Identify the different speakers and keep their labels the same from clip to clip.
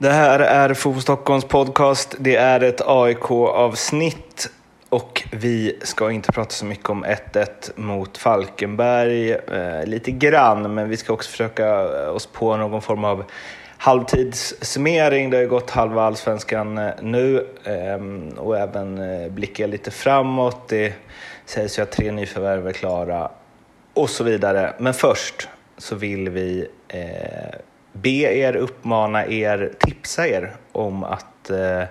Speaker 1: Det här är Fotboll Stockholms podcast. Det är ett AIK-avsnitt och vi ska inte prata så mycket om 1-1 mot Falkenberg. Eh, lite grann, men vi ska också försöka eh, oss på någon form av halvtidssummering. Det har ju gått halva allsvenskan eh, nu eh, och även eh, blicka lite framåt. Det sägs ju att tre nyförvärv är klara och så vidare. Men först så vill vi eh, be er, uppmana er, tipsa er om att eh,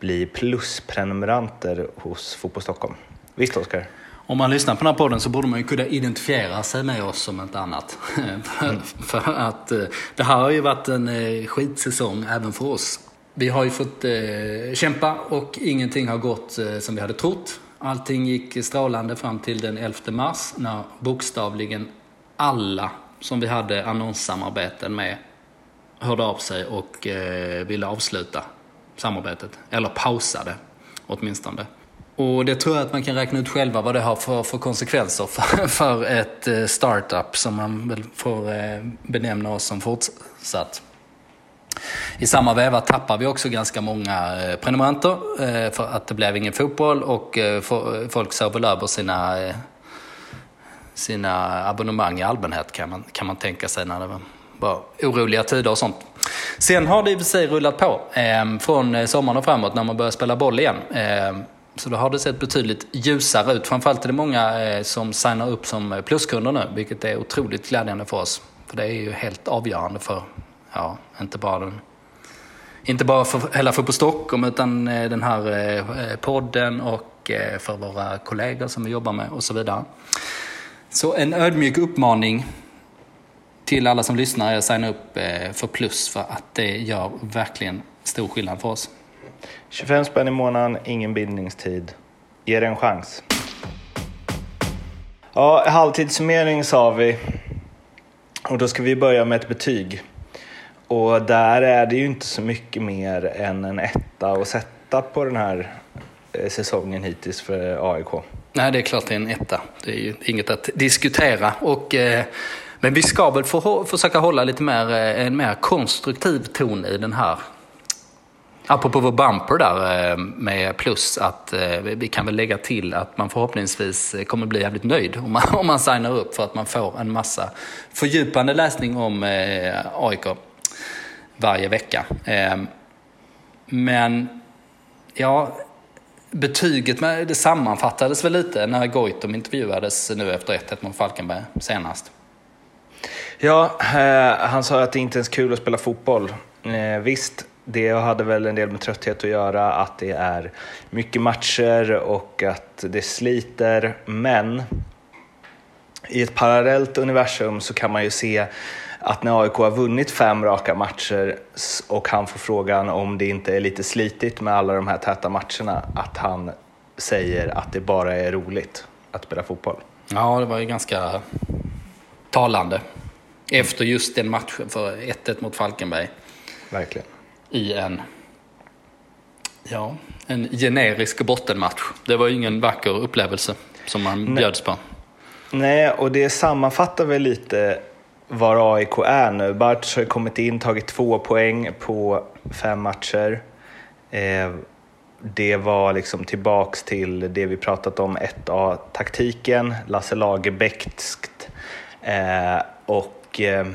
Speaker 1: bli plusprenumeranter hos Fotboll Stockholm. Visst Oskar?
Speaker 2: Om man lyssnar på den här podden så borde man ju kunna identifiera sig med oss som inte annat. Mm. för, att eh, det här har ju varit en eh, skitsäsong även för oss. Vi har ju fått eh, kämpa och ingenting har gått eh, som vi hade trott. Allting gick strålande fram till den 11 mars när bokstavligen alla som vi hade annonssamarbeten med hörde av sig och eh, ville avsluta samarbetet. Eller pausa det åtminstone. Och det tror jag att man kan räkna ut själva vad det har för, för konsekvenser för, för ett eh, startup som man väl får eh, benämna oss som fortsatt. I samma veva tappar vi också ganska många eh, prenumeranter eh, för att det blev ingen fotboll och eh, eh folk såg väl över sina, eh, sina abonnemang i allmänhet kan man, kan man tänka sig när det var bara oroliga tider och sånt. Sen har det i och för sig rullat på ehm, eh, från sommaren och framåt när man börjar spela boll igen. Eh, så då har det sett betydligt ljusare ut. Framförallt är det många eh, som signar upp som eh, pluskunder nu, vilket är otroligt glädjande för oss. För det är ju helt avgörande för, ja, inte bara den inte bara för hela Fotboll Stockholm utan eh, den här eh, podden och för våra kollegor som vi jobbar med och så vidare. Så en ödmjuk uppmaning till alla som lyssnar signa upp eh, för plus för att det gör verkligen stor skillnad för oss.
Speaker 1: 25 spänn i månaden, ingen bindningstid. Ge det en chans. Ja, halvtidssummering sa vi. Och då ska vi börja med ett betyg. Och där är det ju inte så mycket mer än en etta att sätta på den här eh, säsongen hittills för AIK.
Speaker 2: Nej, det är klart det är en etta. Det är ju inget att diskutera. Och eh, men vi ska väl för, försöka hålla lite mer, eh, en mer konstruktiv ton i den här. Apropå vår bumper där eh, med plus att eh, vi kan väl lägga till att man förhoppningsvis kommer bli jävligt nöjd om man, om man signar upp för att man får en massa fördjupande läsning om AIK varje vecka. Men ja, betyget med, det sammanfattades väl lite när Goitom intervjuades nu efter 1-1 mot Falkenberg senast.
Speaker 1: Ja, eh, han sa att det inte ens är kul att spela fotboll. Eh, visst, det hade väl en del med trötthet att göra, att det är mycket matcher och att det sliter. Men i ett parallellt universum så kan man ju se att när AIK har vunnit fem raka matcher och han får frågan om det inte är lite slitigt med alla de här täta matcherna, att han säger att det bara är roligt att spela fotboll.
Speaker 2: Ja, det var ju ganska talande. Efter just den matchen, för 1-1 mot Falkenberg.
Speaker 1: Verkligen.
Speaker 2: I en, ja, en generisk bottenmatch. Det var ju ingen vacker upplevelse som man Nej. bjöds på.
Speaker 1: Nej, och det sammanfattar väl lite var AIK är nu. Bartz har kommit in, tagit två poäng på fem matcher. Eh, det var liksom tillbaks till det vi pratat om, 1A-taktiken, Lasse Lagerbäckskt. Eh, och Eh,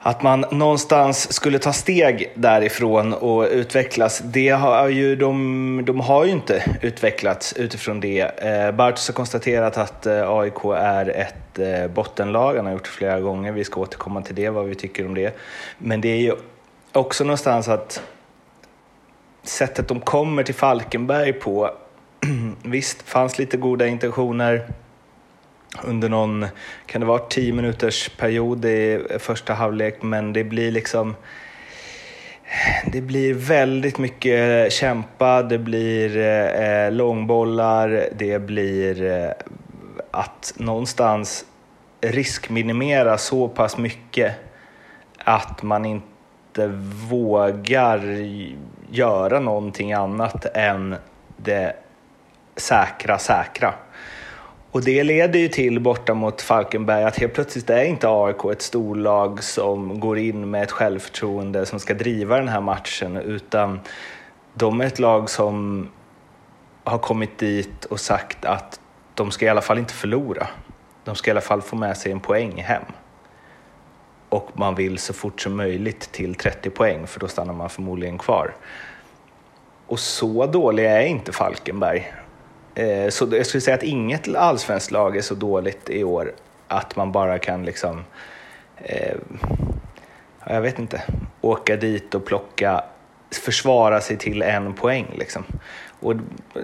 Speaker 1: att man någonstans skulle ta steg därifrån och utvecklas. Det har ju, de, de har ju inte utvecklats utifrån det. Eh, Bartos har konstaterat att eh, AIK är ett eh, bottenlag. Han har gjort det flera gånger. Vi ska återkomma till det, vad vi tycker om det. Men det är ju också någonstans att sättet de kommer till Falkenberg på, visst, fanns lite goda intentioner under någon, kan det vara 10 minuters period i första halvlek, men det blir liksom det blir väldigt mycket kämpa, det blir eh, långbollar, det blir eh, att någonstans riskminimera så pass mycket att man inte vågar göra någonting annat än det säkra säkra. Och det leder ju till borta mot Falkenberg att helt plötsligt är inte AIK ett storlag som går in med ett självförtroende som ska driva den här matchen utan de är ett lag som har kommit dit och sagt att de ska i alla fall inte förlora. De ska i alla fall få med sig en poäng hem. Och man vill så fort som möjligt till 30 poäng för då stannar man förmodligen kvar. Och så dåliga är inte Falkenberg. Eh, så jag skulle säga att inget allsvenskt lag är så dåligt i år att man bara kan liksom, eh, jag vet inte, åka dit och plocka, försvara sig till en poäng. Liksom. Och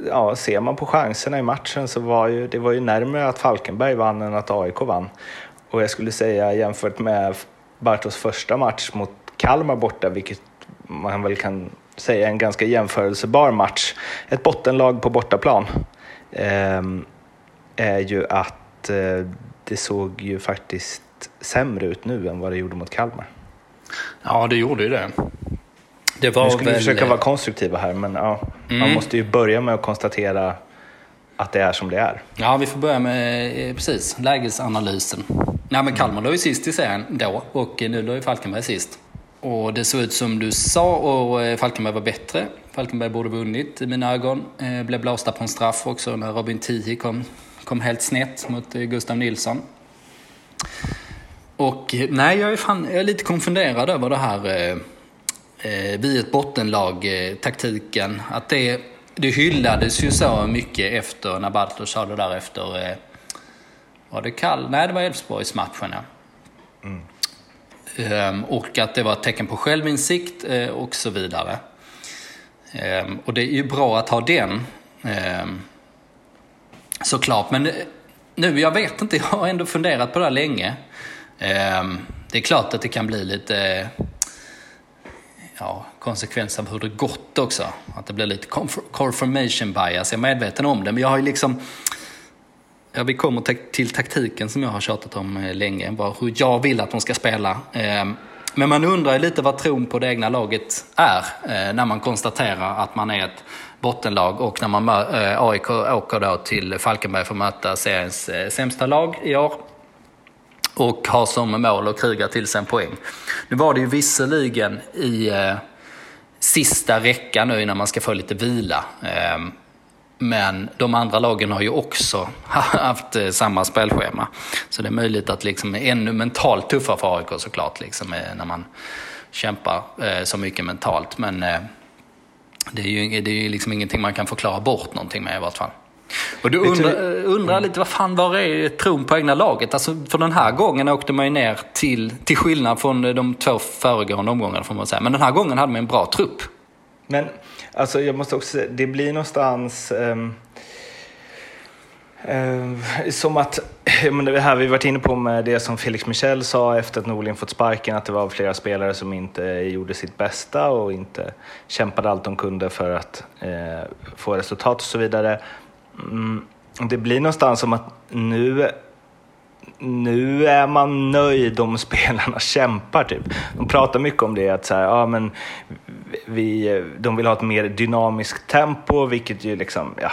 Speaker 1: ja, ser man på chanserna i matchen så var ju, det var ju närmare att Falkenberg vann än att AIK vann. Och jag skulle säga jämfört med Bartos första match mot Kalmar borta, vilket man väl kan säga en ganska jämförelsebar match, ett bottenlag på bortaplan, är ju att eh, det såg ju faktiskt sämre ut nu än vad det gjorde mot Kalmar.
Speaker 2: Ja, det gjorde ju det.
Speaker 1: Det var nu ska väl... vi försöka vara konstruktiva här, men ja, mm. man måste ju börja med att konstatera att det är som det är.
Speaker 2: Ja, vi får börja med eh, precis, lägesanalysen. Nej, men Kalmar låg ju sist i serien då och nu låg ju Falkenberg sist. Och det såg ut som du sa och eh, Falkenberg var bättre. Falkenberg borde vunnit i mina ögon. Eh, blev blåsta på en straff också när Robin Tihi kom, kom helt snett mot eh, Gustav Nilsson. Och nej, jag är, fan, jag är lite konfunderad över det här eh, vi ett bottenlag-taktiken. Att det, det hyllades ju så mycket efter när Bartos sa det där efter... Eh, var det Kall? Nej, det var Elfsborgsmatchen ja. Mm. Ehm, och att det var ett tecken på självinsikt eh, och så vidare. Ehm, och det är ju bra att ha den. Ehm, såklart, men eh, nu, jag vet inte, jag har ändå funderat på det här länge. det är klart att det kan bli lite ja, konsekvens av hur det gått också. Att det blir lite confirmation bias, jag är medveten om det. Men jag har ju liksom... Ja, vi kommer till taktiken som jag har tjatat om eh, länge, hur jag vill att de ska spela. Ehm, men man undrar lite vad tron på det egna laget är eh, när man konstaterar att man är ett bottenlag och när man eh, AIK åker då till Falkenberg för att möta seriens sämsta lag i år och har som mål att kriga till sig en poäng. Nu var det ju visserligen i sista veckan nu innan man ska få lite vila. Ehm, men de andra lagen har ju också haft eh, samma spelschema. Så det är möjligt att liksom ännu mentalt tuffare för AIK såklart, liksom, eh, när man kämpar eh, så mycket mentalt. Men det är ju, det är ju liksom ingenting man kan förklara bort någonting med i vart fall. Och du undrar, undrar lite, vad fan var är tron på egna laget? Alltså för den här gången åkte man ju ner till, till skillnad från de två föregående omgångarna får man säga. Men den här gången hade man en bra trupp.
Speaker 1: Men alltså jag måste också säga, det blir någonstans um, um, som att, men det här vi varit inne på med det som Felix Michel sa efter att Norling fått sparken, att det var flera spelare som inte gjorde sitt bästa och inte kämpade allt de kunde för att uh, få resultat och så vidare. Mm, det blir någonstans som att nu, nu är man nöjd om spelarna kämpar. Typ. De pratar mycket om det, att så här, ja, men vi, de vill ha ett mer dynamiskt tempo, vilket ju liksom, ja,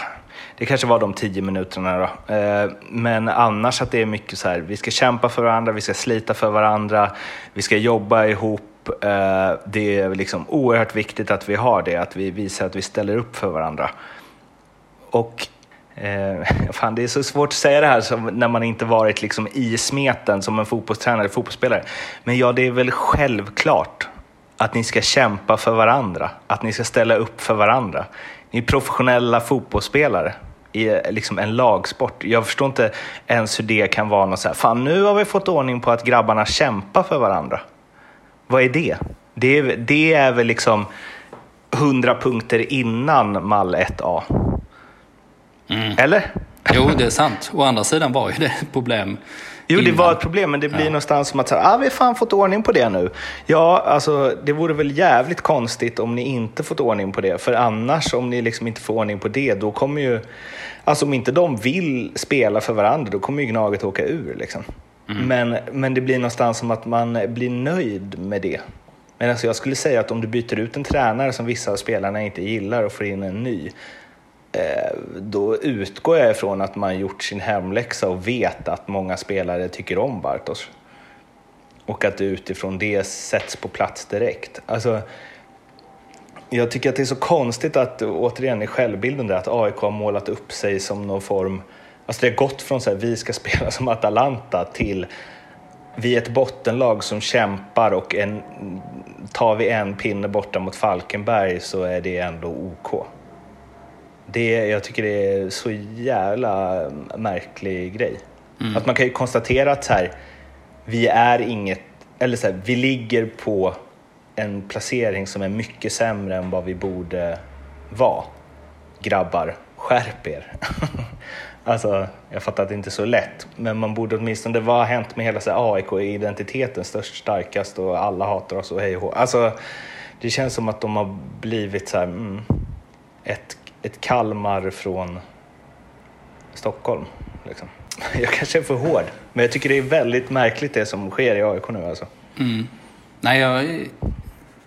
Speaker 1: det kanske var de tio minuterna då. Eh, men annars att det är mycket så här, vi ska kämpa för varandra, vi ska slita för varandra, vi ska jobba ihop. Eh, det är liksom oerhört viktigt att vi har det, att vi visar att vi ställer upp för varandra. Och Eh, fan, det är så svårt att säga det här som, när man inte varit liksom i smeten som en fotbollstränare, fotbollsspelare. Men ja, det är väl självklart att ni ska kämpa för varandra, att ni ska ställa upp för varandra. Ni är professionella fotbollsspelare i eh, liksom en lagsport. Jag förstår inte ens hur det kan vara något så här, fan nu har vi fått ordning på att grabbarna kämpar för varandra. Vad är det? Det är, det är väl liksom 100 punkter innan mall 1A. Mm. Eller?
Speaker 2: Jo, det är sant. Å andra sidan var ju det ett problem
Speaker 1: Jo, det var ett problem, men det blir ja. någonstans som att ah, vi har fan fått ordning på det nu. Ja, alltså det vore väl jävligt konstigt om ni inte fått ordning på det. För annars, om ni liksom inte får ordning på det, då kommer ju... Alltså om inte de vill spela för varandra, då kommer ju Gnaget åka ur. Liksom. Mm. Men, men det blir någonstans som att man blir nöjd med det. Men alltså jag skulle säga att om du byter ut en tränare som vissa av spelarna inte gillar och får in en ny, Eh, då utgår jag ifrån att man gjort sin hemläxa och vet att många spelare tycker om Bartos. Och att det utifrån det sätts på plats direkt. Alltså, jag tycker att det är så konstigt att, återigen i självbilden där, att AIK har målat upp sig som någon form... Alltså det har gått från så här, vi ska spela som Atalanta till vi är ett bottenlag som kämpar och en, tar vi en pinne borta mot Falkenberg så är det ändå OK. Det, jag tycker det är så jävla märklig grej. Mm. Att man kan ju konstatera att så här, vi är inget, eller så här, vi ligger på en placering som är mycket sämre än vad vi borde vara. Grabbar, skärp er! alltså, jag fattar att det inte är så lätt, men man borde åtminstone, vad har hänt med hela AIK-identiteten, störst, starkast och alla hatar oss och hej och Alltså, det känns som att de har blivit så här, mm, ett, ett Kalmar från Stockholm. Liksom. Jag kanske är för hård, men jag tycker det är väldigt märkligt det som sker i AIK nu. Alltså.
Speaker 2: Mm. Nej, jag,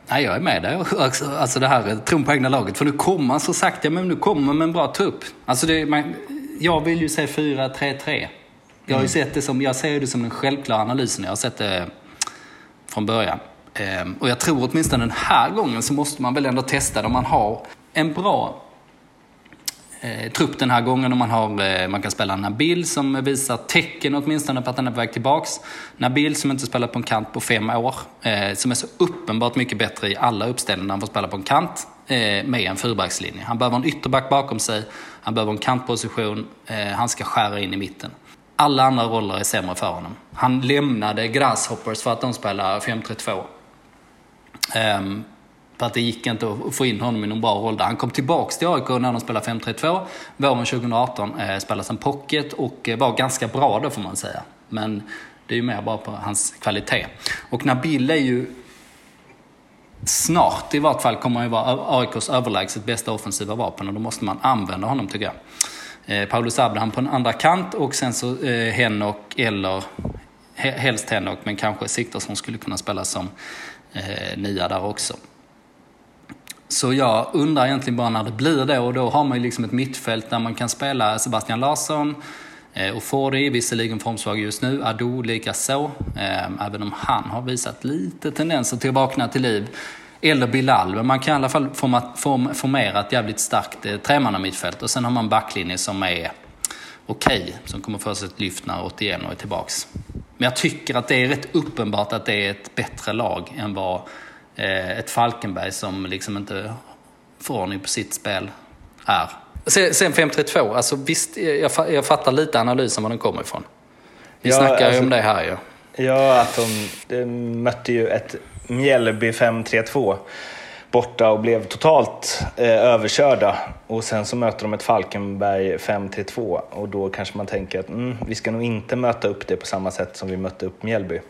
Speaker 2: nej, jag är med dig. Alltså, alltså det här tron på egna laget. För nu kommer så sakta, men nu kommer med en bra trupp. Alltså det, man, jag vill ju se 4-3-3. Jag har ju mm. sett det som, jag ser det som den självklara analysen. Jag har sett det från början. Ehm, och jag tror åtminstone den här gången så måste man väl ändå testa det. Om man har en bra eh, trupp den här gången och man, har, eh, man kan spela Nabil som visar tecken åtminstone på att han är på väg tillbaks. Nabil som inte spelat på en kant på fem år, eh, som är så uppenbart mycket bättre i alla uppställningar när han får spela på en kant eh, med en fyrbackslinje. Han behöver en ytterback bakom sig, han behöver en kantposition, eh, han ska skära in i mitten. Alla andra roller är sämre för honom. Han lämnade Grasshoppers för att de spelar 5-3-2. För att det gick inte att få in honom i någon bra roll där. Han kom tillbaks till AIK när de spelade 5-3-2. Våren 2018 eh, spelade som pocket och eh, var ganska bra då får man säga. Men det är ju mer bara på hans kvalitet. Och Nabil är ju snart i vart fall kommer han ju vara AIKs överlägset bästa offensiva vapen och då måste man använda honom tycker jag. Eh, Paulus Abraham på en andra kant och sen så eh, Henok eller helst Henok men kanske Siktorsson skulle kunna spela som eh, nia där också. Så jag undrar egentligen bara när det blir det och då har man ju liksom ett mittfält där man kan spela Sebastian Larsson eh, och Fori, visserligen formsvag just nu, Ado likaså, ehm, även om han har visat lite tendenser till att vakna till liv. Eller Bilal, men man kan i alla fall formera ett jävligt starkt eh, tremannamittfält och sen har man backlinje som är okej, okay, som kommer få sig ett lyft när Otieno är tillbaks. Men jag tycker att det är rätt uppenbart att det är ett bättre lag än vad ett Falkenberg som liksom inte får ordning på sitt spel är. Sen 532, alltså visst, jag, jag fattar lite analysen var den kommer ifrån. Vi ja, snackar ju alltså, om det här ju.
Speaker 1: Ja, att de, de mötte ju ett Mjällby 532 borta och blev totalt eh, överkörda. Och sen så möter de ett Falkenberg 5-2 och då kanske man tänker att mm, vi ska nog inte möta upp det på samma sätt som vi mötte upp Mjällby.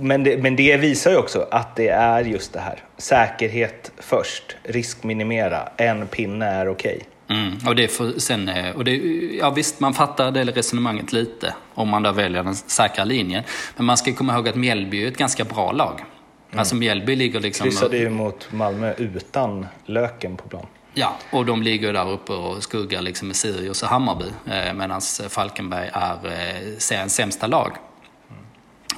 Speaker 1: Men det, men det visar ju också att det är just det här. Säkerhet först, riskminimera, en pinne är okej.
Speaker 2: Okay. Mm, och det för, sen, eh, och det, ja visst, man fattar det resonemanget lite om man då väljer den säkra linjen. Men man ska komma ihåg att Mjällby är ett ganska bra lag. Mm. Alltså Mjällby ligger liksom...
Speaker 1: Kryssade ju mot Malmö utan löken på plan.
Speaker 2: Ja, och de ligger där uppe och skuggar liksom med Sirius och Hammarby. Eh, Medan Falkenberg är eh, seriens sämsta lag.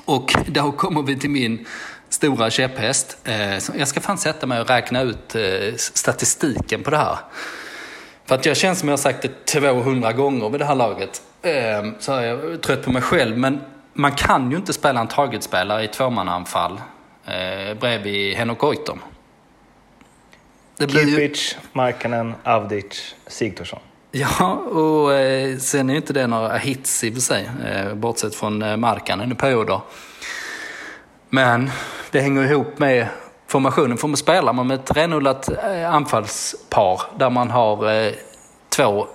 Speaker 2: Och då kommer vi till min stora käpphäst. Eh, jag ska fan sätta mig och räkna ut eh, statistiken på det här. För att jag känns som jag har sagt det 200 gånger vid det här laget. Eh, så är jag trött på mig själv. Men man kan ju inte spela en targetspelare i tvåmannaanfall bredvid Henok Goitom.
Speaker 1: Det blir Kipic, ju... Markkanen, Avdic, Sigthorsson.
Speaker 2: Ja, och eh, sen är inte det några hits i och för sig, eh, bortsett från eh, Markkanen i perioder. Men det hänger ihop med formationen. För man spela med ett renodlat eh, anfallspar där man har eh, två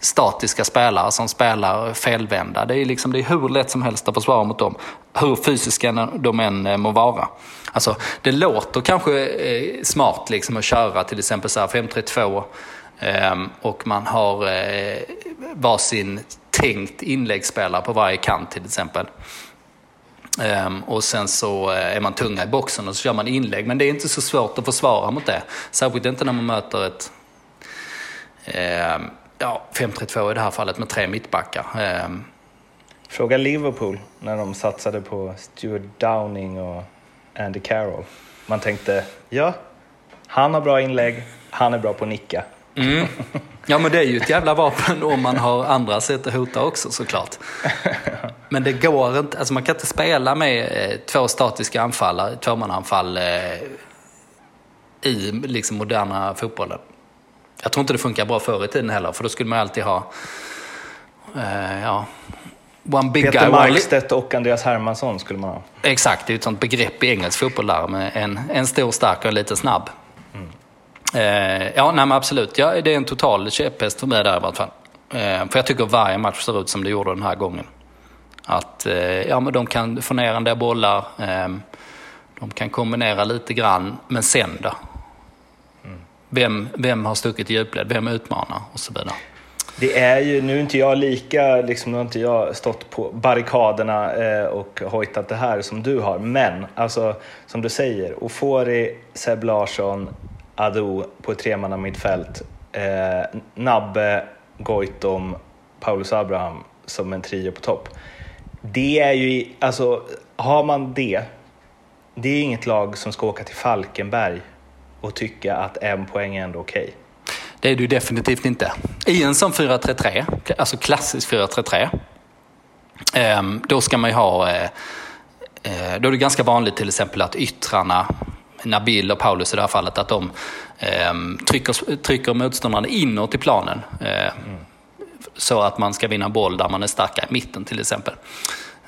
Speaker 2: statiska spelare som spelar felvända. Det är, liksom, det är hur lätt som helst att försvara mot dem, hur fysiska de än eh, må vara. Alltså, det låter kanske eh, smart liksom, att köra till exempel 5-3-2 Ehm, och man har eh, varsin tänkt inläggsspelare på varje kant till exempel. Um, och sen så eh, är man tunga i boxen och så kör man inlägg. Men det är inte så svårt att försvara mot det. Särskilt inte när man möter ett ehm, ja, 5-3-2 i det här fallet med tre mittbackar.
Speaker 1: Fråga Liverpool när de satsade på Stuart Downing och Andy Carroll. Man tänkte, ja, han har bra inlägg, han är bra på att nicka.
Speaker 2: Mm. Ja men det är ju ett jävla vapen om man har andra sätt att hota också såklart. Men det går inte, alltså man kan inte spela med eh, två statiska anfallare, tvåmannaanfall eh, i liksom moderna fotbollen. Jag tror inte det funkar bra förr i tiden heller för då skulle man alltid ha eh, ja,
Speaker 1: one big Peter guy. Peter Markstedt och Andreas Hermansson skulle man ha.
Speaker 2: Exakt, det är ju ett sånt begrepp i engelsk fotboll där med en, en stor, stark och en lite snabb. Eh, ja, nej men absolut. Ja, det är en total käpphäst för mig där i alla fall. Eh, för jag tycker varje match ser ut som det gjorde den här gången. Att eh, ja, men de kan få ner en del bollar, eh, de kan kombinera lite grann, men sen då? Mm. Vem, vem har stuckit i djupled? Vem utmanar? Och så vidare.
Speaker 1: Det är ju, nu är inte jag lika, liksom, nu har inte jag stått på barrikaderna eh, och hojtat det här som du har, men alltså som du säger, Ofori, Seb Larsson, Ado på ett tremanna mittfält. Eh, Nabbe, Goitom, Paulus Abraham som en trio på topp. Det är ju, alltså har man det, det är inget lag som ska åka till Falkenberg och tycka att en poäng är ändå okej. Okay.
Speaker 2: Det är det ju definitivt inte. I en sån 4-3-3, alltså klassisk 4-3-3, ehm, då ska man ju ha eh, eh, då är det ganska vanligt till exempel att yttrarna Nabil och Paulus i det här fallet, att de eh, trycker, trycker motståndarna inåt i planen. Eh, mm. Så att man ska vinna boll där man är starka i mitten till exempel.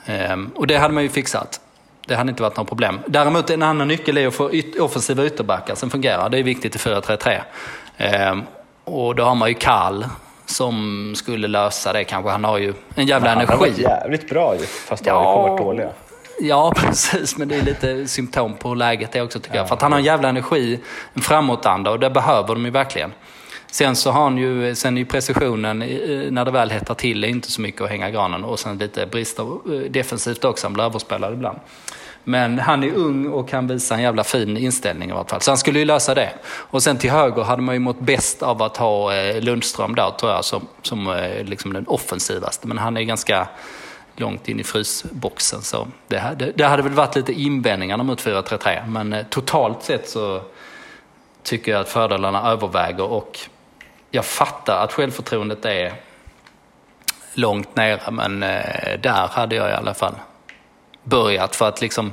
Speaker 2: Eh, och det hade man ju fixat. Det hade inte varit något problem. Däremot en annan nyckel är att få yt offensiva ytterbackar som fungerar. Det är viktigt i 4-3-3. Eh, och då har man ju Karl som skulle lösa det kanske. Han har ju en jävla
Speaker 1: han
Speaker 2: energi. Han
Speaker 1: var jävligt bra ju, fast ja, har varit dåliga.
Speaker 2: Ja, precis. Men det är lite symptom på läget det också tycker jag. För att han har en jävla energi, en framåtanda och det behöver de ju verkligen. Sen så har han ju, sen är precisionen när det väl hettar till är inte så mycket att hänga granen och sen lite brister eh, defensivt också, han blir överspelad ibland. Men han är ung och kan visa en jävla fin inställning i alla fall. Så han skulle ju lösa det. Och sen till höger hade man ju mått bäst av att ha eh, Lundström där tror jag som, som eh, liksom den offensivaste. Men han är ganska långt in i frysboxen. Så det, hade, det hade väl varit lite invändningar mot 4-3-3 men eh, totalt sett så tycker jag att fördelarna överväger och jag fattar att självförtroendet är långt nere men eh, där hade jag i alla fall börjat för att liksom,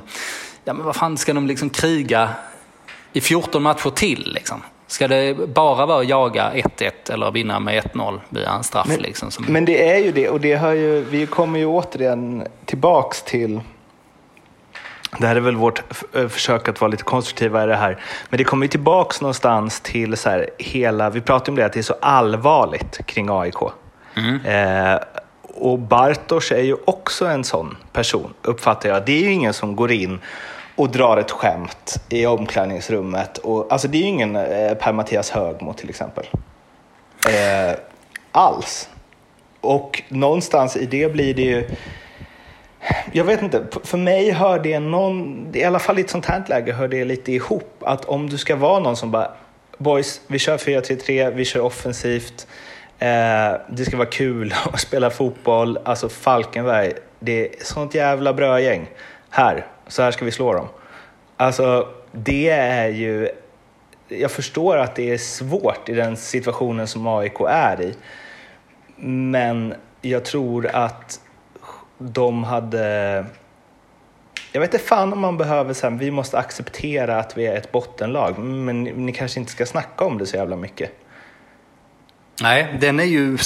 Speaker 2: ja men vad fan ska de liksom kriga i 14 matcher till liksom? Ska det bara vara jaga 1-1 eller vinna med 1-0 via en straff?
Speaker 1: Men,
Speaker 2: liksom, som...
Speaker 1: men det är ju det och det har ju, vi kommer ju återigen tillbaks till det här är väl vårt eh, försök att vara lite konstruktiva i det här. Men det kommer ju tillbaks någonstans till så här, hela, vi pratar om det att det är så allvarligt kring AIK. Mm. Eh, och Bartosz är ju också en sån person, uppfattar jag. Det är ju ingen som går in och drar ett skämt i omklädningsrummet. Och, alltså det är ju ingen eh, Per-Mattias Högmo till exempel. Eh, alls. Och någonstans i det blir det ju... Jag vet inte, för mig hör det någon, i alla fall i ett sånt här läge, hör det lite ihop. Att om du ska vara någon som bara, boys, vi kör 4-3-3, vi kör offensivt. Eh, det ska vara kul att spela fotboll. Alltså Falkenberg, det är sånt jävla brödgäng. Här, så här ska vi slå dem. Alltså, det är ju... Jag förstår att det är svårt i den situationen som AIK är i. Men jag tror att de hade... Jag vet inte fan om man behöver säga vi måste acceptera att vi är ett bottenlag. Men ni kanske inte ska snacka om det så jävla mycket.
Speaker 2: Nej, den är ju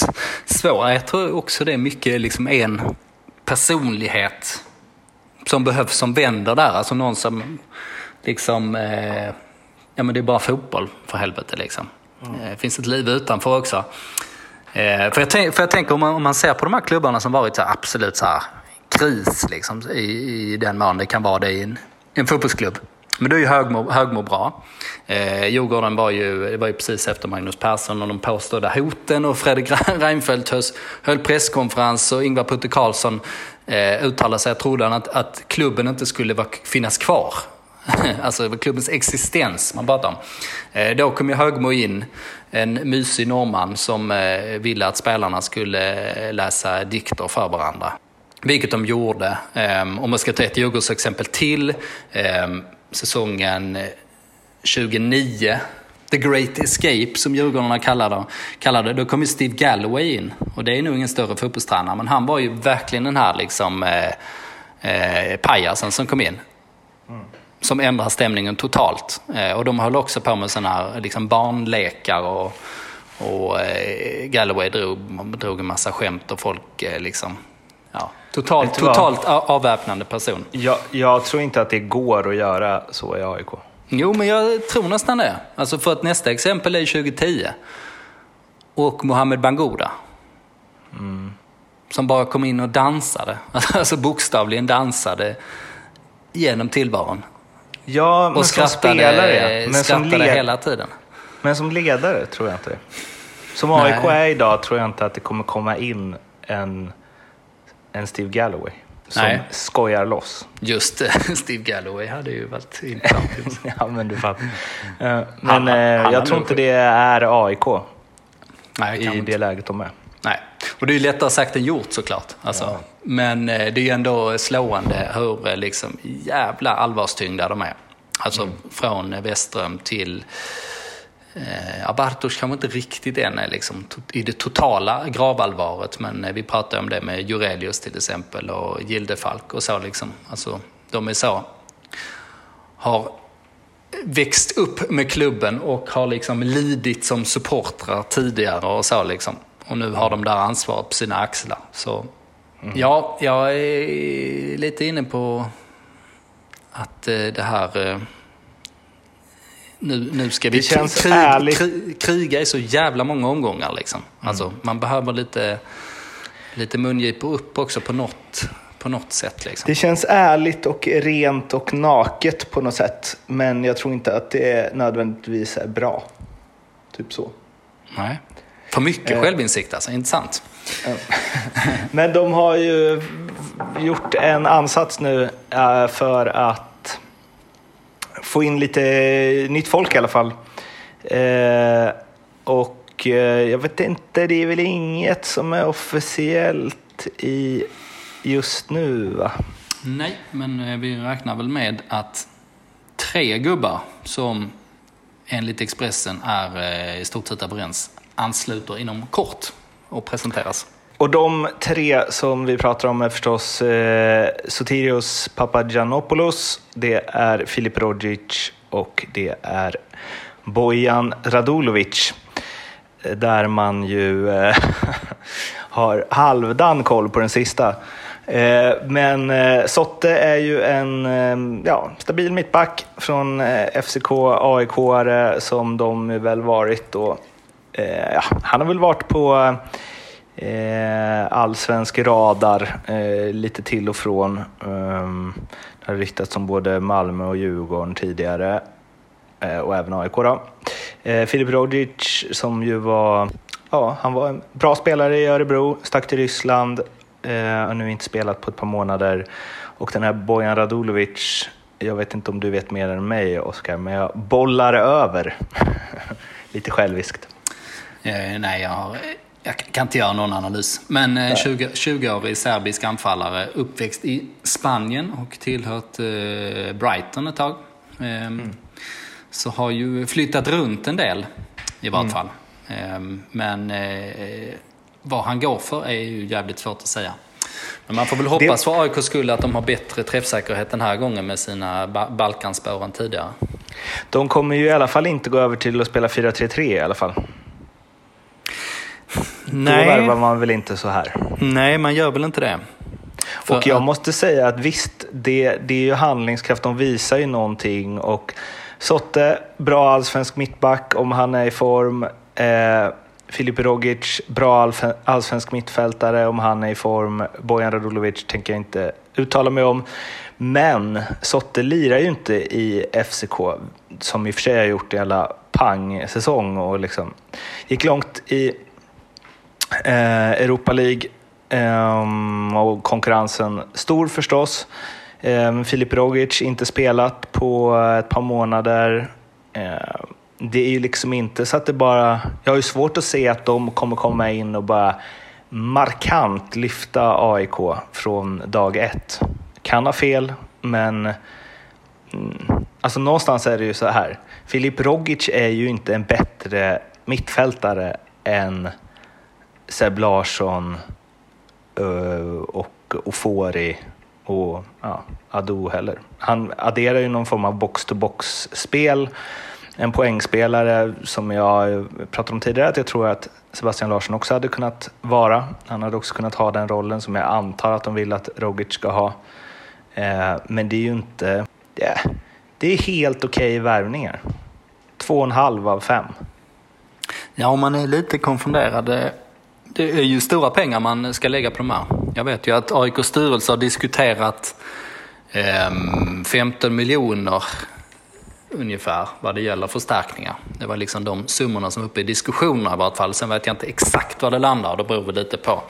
Speaker 2: svår. Jag tror också det är mycket liksom en personlighet som behövs som vänder där. Alltså någon som liksom, eh, ja men det är bara fotboll för helvete liksom. Mm. Det finns ett liv utanför också. Eh, för, jag tänk, för jag tänker om man, om man ser på de här klubbarna som varit så absolut så här kris liksom, i, i den mån det kan vara det i en, en fotbollsklubb. Men då är ju Högmo, Högmo bra. Eh, Djurgården var ju, det var ju precis efter Magnus Persson och de påstådda hoten och Fredrik Reinfeldt höll presskonferens och Ingvar Putte Karlsson eh, uttalade sig, trodde trodde att, att klubben inte skulle vara, finnas kvar. alltså klubbens existens man pratar om. Eh, då kom ju Högmo in, en mysig norrman som eh, ville att spelarna skulle eh, läsa dikter för varandra. Vilket de gjorde. Ehm, om man ska ta ett Djurgårdsexempel till, ehm, säsongen eh, 29 The Great Escape som Djurgårdarna kallade, kallade Då kom ju Steve Galloway in. Och det är nog ingen större fotbollstränare, men han var ju verkligen den här liksom eh, eh, pajasen som kom in. Mm. Som ändrar stämningen totalt. Eh, och de höll också på med sådana här liksom barnlekar och, och eh, Galloway drog, drog en massa skämt och folk eh, liksom Ja, totalt, totalt avväpnande person.
Speaker 1: Jag, jag tror inte att det går att göra så i AIK.
Speaker 2: Jo, men jag tror nästan det. Alltså för att nästa exempel är 2010. Och Mohamed Bangouda. Mm. Som bara kom in och dansade. Alltså bokstavligen dansade genom tillvaron.
Speaker 1: Ja, men
Speaker 2: och
Speaker 1: som spelare.
Speaker 2: Men skrattade som hela tiden.
Speaker 1: Men som ledare tror jag inte det. Som AIK är idag tror jag inte att det kommer komma in en, en Steve Galloway som Nej. skojar loss.
Speaker 2: Just det, Steve Galloway hade ju varit intressant.
Speaker 1: ja, men du fattar. Eh, men han, han jag tror inte det är AIK Nej, i det läget de är.
Speaker 2: Nej, och det är lättare sagt än gjort såklart. Alltså, ja. Men eh, det är ändå slående hur eh, liksom, jävla allvarstyngda de är. Alltså mm. från Westström till Eh, Bartosz kanske inte riktigt än är liksom i det totala gravallvaret, men eh, vi pratar om det med Jurelius till exempel och Gildefalk och så. Liksom. Alltså, de är så, har växt upp med klubben och har liksom lidit som supportrar tidigare och så liksom. Och nu har de där ansvaret på sina axlar. Så mm. ja, jag är lite inne på att eh, det här eh, nu, nu ska vi krig, krig, kriga i så jävla många omgångar. Liksom. Mm. Alltså, man behöver lite, lite mungipor upp också på något, på något sätt. Liksom.
Speaker 1: Det känns ärligt och rent och naket på något sätt. Men jag tror inte att det nödvändigtvis är bra. Typ så.
Speaker 2: Nej. För mycket eh. självinsikt alltså, intressant.
Speaker 1: Men de har ju gjort en ansats nu eh, för att få in lite nytt folk i alla fall. Eh, och eh, jag vet inte, det är väl inget som är officiellt i just nu va?
Speaker 2: Nej, men eh, vi räknar väl med att tre gubbar som enligt Expressen är eh, i stort sett överens ansluter inom kort och presenteras.
Speaker 1: Och de tre som vi pratar om är förstås eh, Sotirios Papagiannopoulos, det är Filip Rogic och det är Bojan Radulovic. Eh, där man ju eh, har halvdan koll på den sista. Eh, men eh, Sotte är ju en eh, ja, stabil mittback från eh, FCK, AIK-are som de väl varit då. Eh, ja, han har väl varit på eh, eh, allsvensk radar eh, lite till och från. Um, det har ryktats om både Malmö och Djurgården tidigare eh, och även AIK. Då. Eh, Filip Rodic som ju var, ja, han var en bra spelare i Örebro, stack till Ryssland, eh, har nu inte spelat på ett par månader. Och den här Bojan Radulovic, jag vet inte om du vet mer än mig Oskar, men jag bollar över lite själviskt.
Speaker 2: Eh, nej, jag har jag kan inte göra någon analys. Men 20, 20-årig serbisk anfallare, uppväxt i Spanien och tillhört eh, Brighton ett tag. Eh, mm. Så har ju flyttat runt en del i vart mm. fall. Eh, men eh, vad han går för är ju jävligt svårt att säga. Men man får väl hoppas det... för AIKs skull att de har bättre träffsäkerhet den här gången med sina Balkanspår än tidigare.
Speaker 1: De kommer ju i alla fall inte gå över till att spela 4-3-3 i alla fall. Nej. Då värvar man väl inte så här?
Speaker 2: Nej, man gör väl inte det.
Speaker 1: För och jag måste säga att visst, det, det är ju handlingskraft. De visar ju någonting. Och Sotte, bra allsvensk mittback om han är i form. Eh, Filip Rogic, bra allsvensk mittfältare om han är i form. Bojan Radulovic tänker jag inte uttala mig om. Men Sotte lirar ju inte i FCK, som i och för sig har gjort i alla pang-säsong och liksom gick långt i Eh, Europa League eh, och konkurrensen stor förstås. Eh, Filip Rogic inte spelat på ett par månader. Eh, det är ju liksom inte så att det bara... Jag har ju svårt att se att de kommer komma in och bara markant lyfta AIK från dag ett. Kan ha fel, men mm, alltså någonstans är det ju så här. Filip Rogic är ju inte en bättre mittfältare än Seb Larsson eh, och Ofori och ja, Ado heller. Han adderar ju någon form av box-to-box-spel. En poängspelare som jag pratade om tidigare, att jag tror att Sebastian Larsson också hade kunnat vara. Han hade också kunnat ha den rollen som jag antar att de vill att Rogic ska ha. Eh, men det är ju inte... Yeah, det är helt okej okay värvningar. Två och en halv av fem.
Speaker 2: Ja, om man är lite konfunderad. Eh, det är ju stora pengar man ska lägga på de här. Jag vet ju att AIKs styrelse har diskuterat eh, 15 miljoner ungefär vad det gäller förstärkningar. Det var liksom de summorna som var uppe i diskussionerna i vart fall. Sen vet jag inte exakt var det landar och det beror väl lite på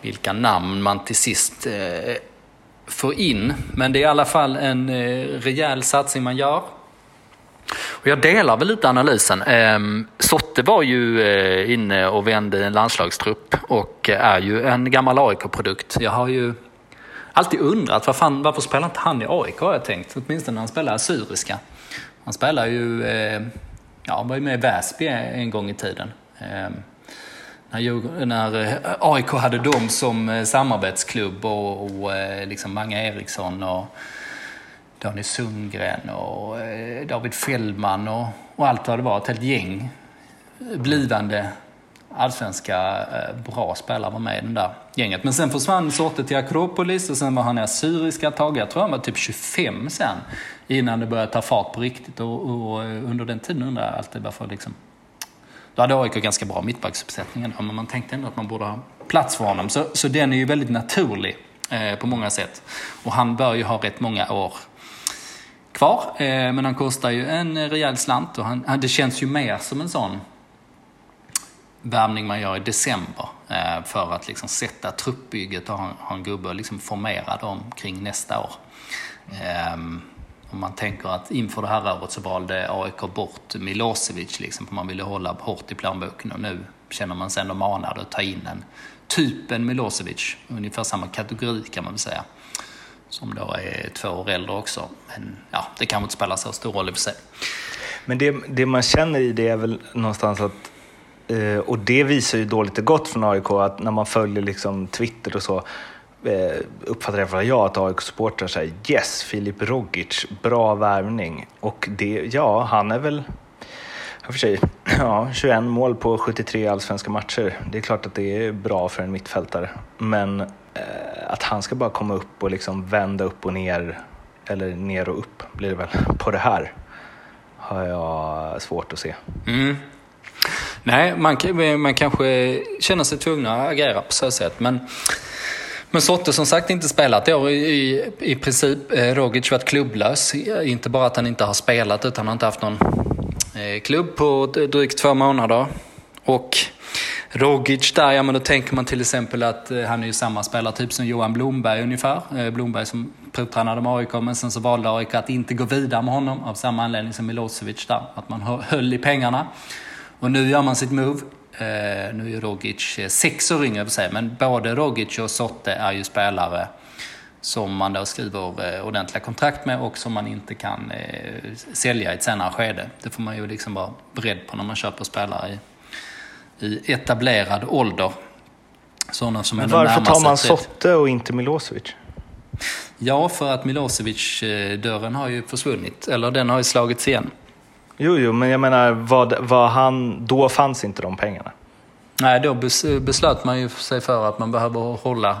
Speaker 2: vilka namn man till sist eh, får in. Men det är i alla fall en eh, rejäl satsning man gör. Och jag delar väl lite analysen. Ehm, Sotte var ju eh, inne och vände en landslagstrupp och eh, är ju en gammal AIK-produkt. Jag har ju alltid undrat vad fan, varför spelar inte han i AIK har jag tänkt. Åtminstone när han spelar Assyriska. Han spelar ju, eh, ja han var ju med i Väsby en gång i tiden. Ehm, när, när AIK hade dem som samarbetsklubb och, och liksom Mange Eriksson och Daniel Sundgren och eh, David Fällman och, och allt vad det var. Ett helt gäng blivande allsvenska eh, bra spelare var med i det där gänget. Men sen försvann Sorte till Akropolis och sen var han i Assyriska ett tag. Jag tror han var typ 25 sen innan det började ta fart på riktigt. Och, och eh, under den tiden undrade jag alltid varför liksom då hade AIK ganska bra mittbacksuppsättning men man tänkte ändå att man borde ha plats för honom. Så, så den är ju väldigt naturlig eh, på många sätt. Och han bör ju ha rätt många år kvar. Eh, men han kostar ju en eh, rejäl slant och han, det känns ju mer som en sån värvning man gör i december eh, för att liksom sätta truppbygget och ha, en gubbe och liksom formera dem kring nästa år. Um, om man tänker att inför det här året så valde AIK bort Milosevic, liksom, för man ville hålla hårt i plånboken och nu känner man sig ändå manad att ta in en typen Milosevic, ungefär samma kategori kan man väl säga. Som då är två år äldre också. Men ja, det kanske inte spelar så stor roll i och för sig.
Speaker 1: Men det, det man känner i det är väl någonstans att eh, och det visar ju dåligt och gott från AIK att när man följer liksom Twitter och så Eh, uppfattar i alla fall jag att AIK-supportrar säger yes, Filip Rogic, bra värvning. Och det, ja, han är väl för sig, ja, 21 mål på 73 allsvenska matcher. Det är klart att det är bra för en mittfältare. Men eh, att han ska bara komma upp och liksom vända upp och ner, eller ner och upp blir det väl, på det här har jag svårt att se.
Speaker 2: Mm. Nej, man, man kanske känner sig tvungna att agera på så sätt. Men men Sotte som sagt inte spelat i år. I, i princip eh, Rogic varit klubblös. Eh, inte bara att han inte har spelat utan han har inte haft någon eh, klubb på drygt två månader. Och Rogic där, ja men då tänker man till exempel att eh, han är ju samma spelartyp som Johan Blomberg ungefär. Eh, Blomberg som provtränade med AIK men sen så valde AIK att inte gå vidare med honom av samma anledning som Milosevic där. Att man höll i pengarna. Och nu gör man sitt move. Eh, nu är Rogic eh, sex år yngre sig, men både Rogic och Sotte är ju spelare som man då skriver eh, ordentliga kontrakt med och som man inte kan eh, sälja i ett senare skede. Det får man ju liksom vara beredd på när man köper spelare i, i etablerad ålder.
Speaker 1: Sådana som Men varför tar man Sotte och inte Milosevic?
Speaker 2: Ja, för att Milosevic-dörren har ju försvunnit, eller den har ju slagits igen.
Speaker 1: Jo, jo, men jag menar, vad, vad han, då fanns inte de pengarna.
Speaker 2: Nej, då beslöt man ju sig för att man behöver hålla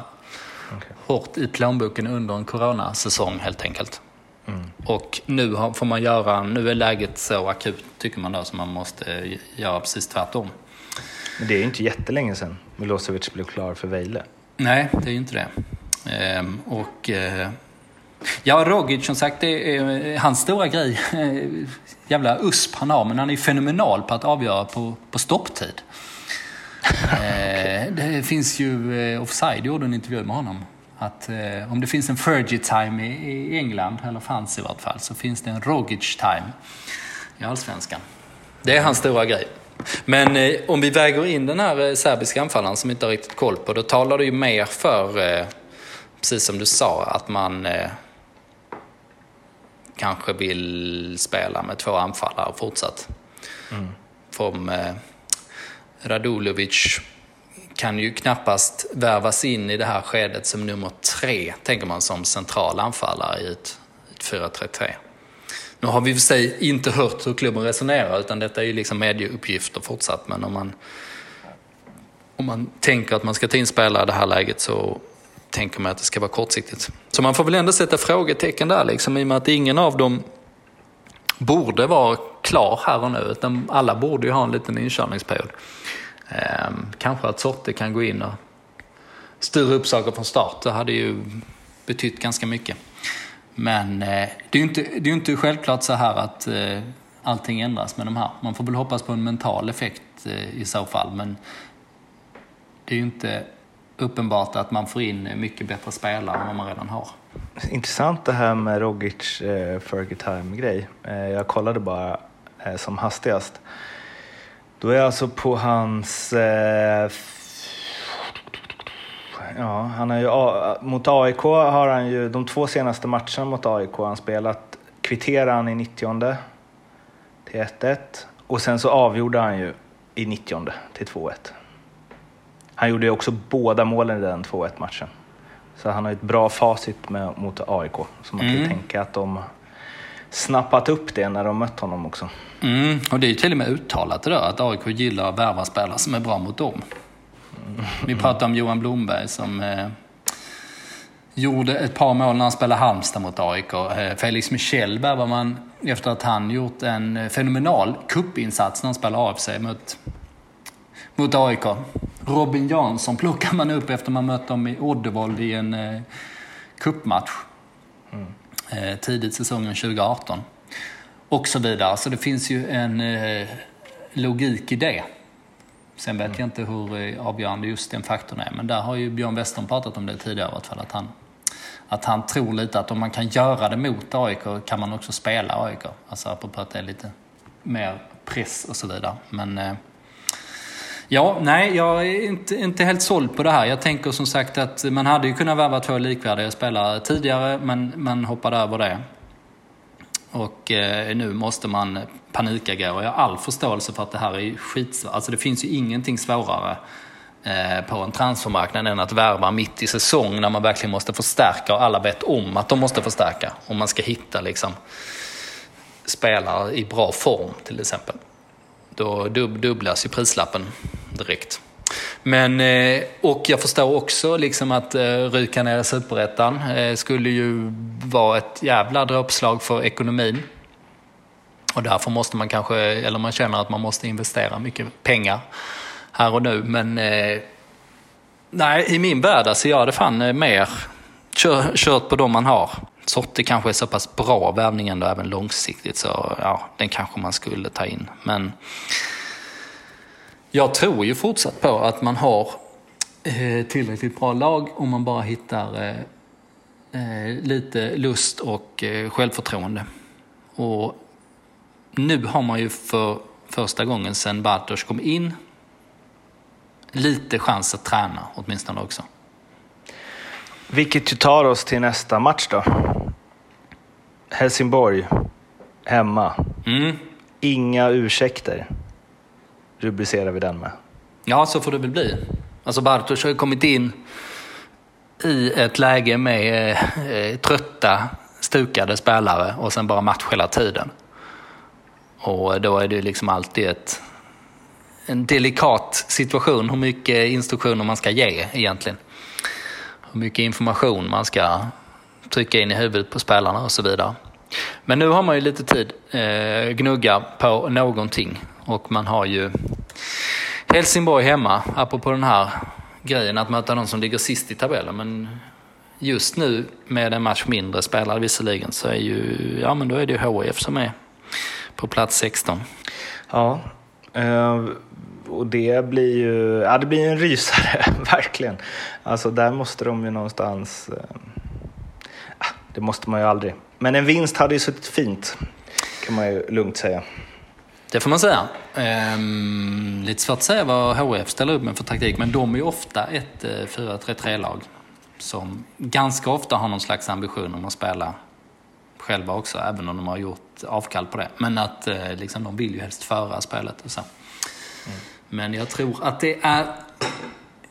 Speaker 2: okay. hårt i plånboken under en coronasäsong helt enkelt. Mm. Och nu får man göra, nu är läget så akut tycker man då, så man måste göra precis tvärtom.
Speaker 1: Men det är ju inte jättelänge sedan Milosevic blev klar för Vejle.
Speaker 2: Nej, det är ju inte det. Ehm, och eh, Ja, Rogic som sagt, det är hans stora grej. Eh, jävla USP han har, men han är fenomenal på att avgöra på, på stopptid. okay. Det finns ju, eh, Offside gjorde en intervju med honom. att om det finns en Fergie time i England, eller fanns i vart fall, så finns det en Rogic time i Allsvenskan. Det är hans stora grej. Men eh, om vi väger in den här eh, serbiska anfallaren som inte har riktigt koll på, då talar det ju mer för, eh, precis som du sa, att man eh, kanske vill spela med två anfallare fortsatt. Mm. För eh, Radulovic kan ju knappast värvas in i det här skedet som nummer tre, tänker man som central anfallare i ett, ett 4-3-3. Nu har vi för sig inte hört hur klubben resonerar utan detta är ju liksom medieuppgifter fortsatt. Men om man, om man tänker att man ska ta in spelare i det här läget så tänker man att det ska vara kortsiktigt. Så man får väl ändå sätta frågetecken där liksom i och med att ingen av dem borde vara klar här och nu. Utan alla borde ju ha en liten inkörningsperiod. Ehm, kanske att Sorte kan gå in och styra upp saker från start. Det hade ju betytt ganska mycket. Men eh, det är ju inte, det är inte självklart så här att eh, allting ändras med de här. Man får väl hoppas på en mental effekt eh, i så fall. Men det är ju inte uppenbart att man får in mycket bättre spelare än vad man redan har.
Speaker 1: Intressant det här med Rogic eh, Fergie Time-grej. Eh, jag kollade bara eh, som hastigast. Då är jag alltså på hans... Eh, ja, han har ju, mot AIK har han ju, de två senaste matcherna mot AIK har han spelat, kvitterar han i 90 till 1-1 och sen så avgjorde han ju i 90 till 2-1. Han gjorde ju också båda målen i den 2-1 matchen. Så han har ett bra facit med, mot AIK. Så man kan ju mm. tänka att de snappat upp det när de mött honom också.
Speaker 2: Mm, och det är ju till och med uttalat där, att AIK gillar att värva spelare som är bra mot dem. Vi pratade om Johan Blomberg som eh, gjorde ett par mål när han spelade Halmstad mot AIK. Eh, Felix Michel värvar man efter att han gjort en fenomenal kuppinsats när han spelade AFC mot, mot AIK. Robin Jansson plockar man upp efter man mött dem i Oddevold i en eh, cupmatch. Mm. Eh, tidigt säsongen 2018. Och så vidare. Så det finns ju en eh, logik i det. Sen vet mm. jag inte hur eh, avgörande just den faktorn är. Men där har ju Björn Western pratat om det tidigare i alla fall. Att han, att han tror lite att om man kan göra det mot AIK kan man också spela AIK. Alltså apropå att det är lite mer press och så vidare. Men eh, Ja, nej, jag är inte, inte helt såld på det här. Jag tänker som sagt att man hade ju kunnat värva två likvärdiga spelare tidigare, men man hoppade över det. Och eh, nu måste man panikagera och jag har all förståelse för att det här är skitsvårt. Alltså det finns ju ingenting svårare eh, på en transfermarknad än att värva mitt i säsong när man verkligen måste förstärka och alla vet om att de måste förstärka. Om man ska hitta liksom spelare i bra form till exempel. Då dubblas ju prislappen direkt. Men, eh, och jag förstår också liksom att eh, ryka ner i superettan eh, skulle ju vara ett jävla dråpslag för ekonomin. Och därför måste man kanske, eller man känner att man måste investera mycket pengar här och nu. Men nej, i min värld alltså jag hade fan mer kört på de man har. Sorte kanske är så pass bra värvning ändå även långsiktigt så ja, den kanske man skulle ta in. Men jag tror ju fortsatt på att man har eh, tillräckligt bra lag om man bara hittar eh, eh, lite lust och självförtroende. Och nu har man ju för första gången sedan Bartosz kom in lite chans att träna åtminstone också.
Speaker 1: Vilket ju tar oss till nästa match då. Helsingborg, hemma. Mm. Inga ursäkter rubricerar vi den med.
Speaker 2: Ja, så får det väl bli. Alltså Bartosz har ju kommit in i ett läge med eh, eh trötta, stukade spelare och sen bara match hela tiden. Och då är det liksom alltid ett, en delikat situation hur mycket instruktioner man ska ge egentligen. Hur mycket information man ska trycka in i huvudet på spelarna och så vidare. Men nu har man ju lite tid eh, gnugga på någonting och man har ju Helsingborg hemma, apropå den här grejen att möta någon som ligger sist i tabellen. Men just nu med en match mindre spelad visserligen så är ju, ja men då är det ju HIF som är på plats 16.
Speaker 1: Ja, eh, och det blir ju ja, det blir en rysare, verkligen. Alltså där måste de ju någonstans... Eh, ah, det måste man ju aldrig. Men en vinst hade ju suttit fint, kan man ju lugnt säga.
Speaker 2: Det får man säga. Ehm, lite svårt att säga vad HF ställer upp med för taktik, men de är ju ofta ett 4-3-3-lag som ganska ofta har någon slags ambition om att spela själva också, även om de har gjort avkall på det. Men att eh, liksom, de vill ju helst föra spelet och så. Mm. Men jag tror att det är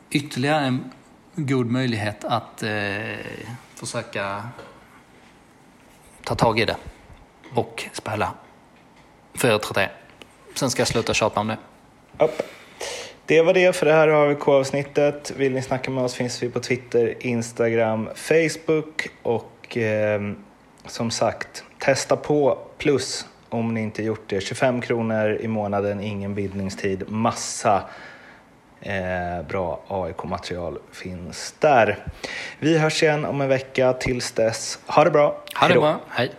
Speaker 2: ytterligare en god möjlighet att eh, försöka ta tag i det och spela 4-3-3. Sen ska jag sluta tjata om det.
Speaker 1: Upp. Det var det för det här AVK-avsnittet. Vill ni snacka med oss finns vi på Twitter, Instagram, Facebook och eh, som sagt, testa på plus om ni inte gjort det. 25 kronor i månaden, ingen bindningstid, massa eh, bra AIK-material finns där. Vi hörs igen om en vecka. Tills dess, ha det bra.
Speaker 2: Ha det bra. Hej.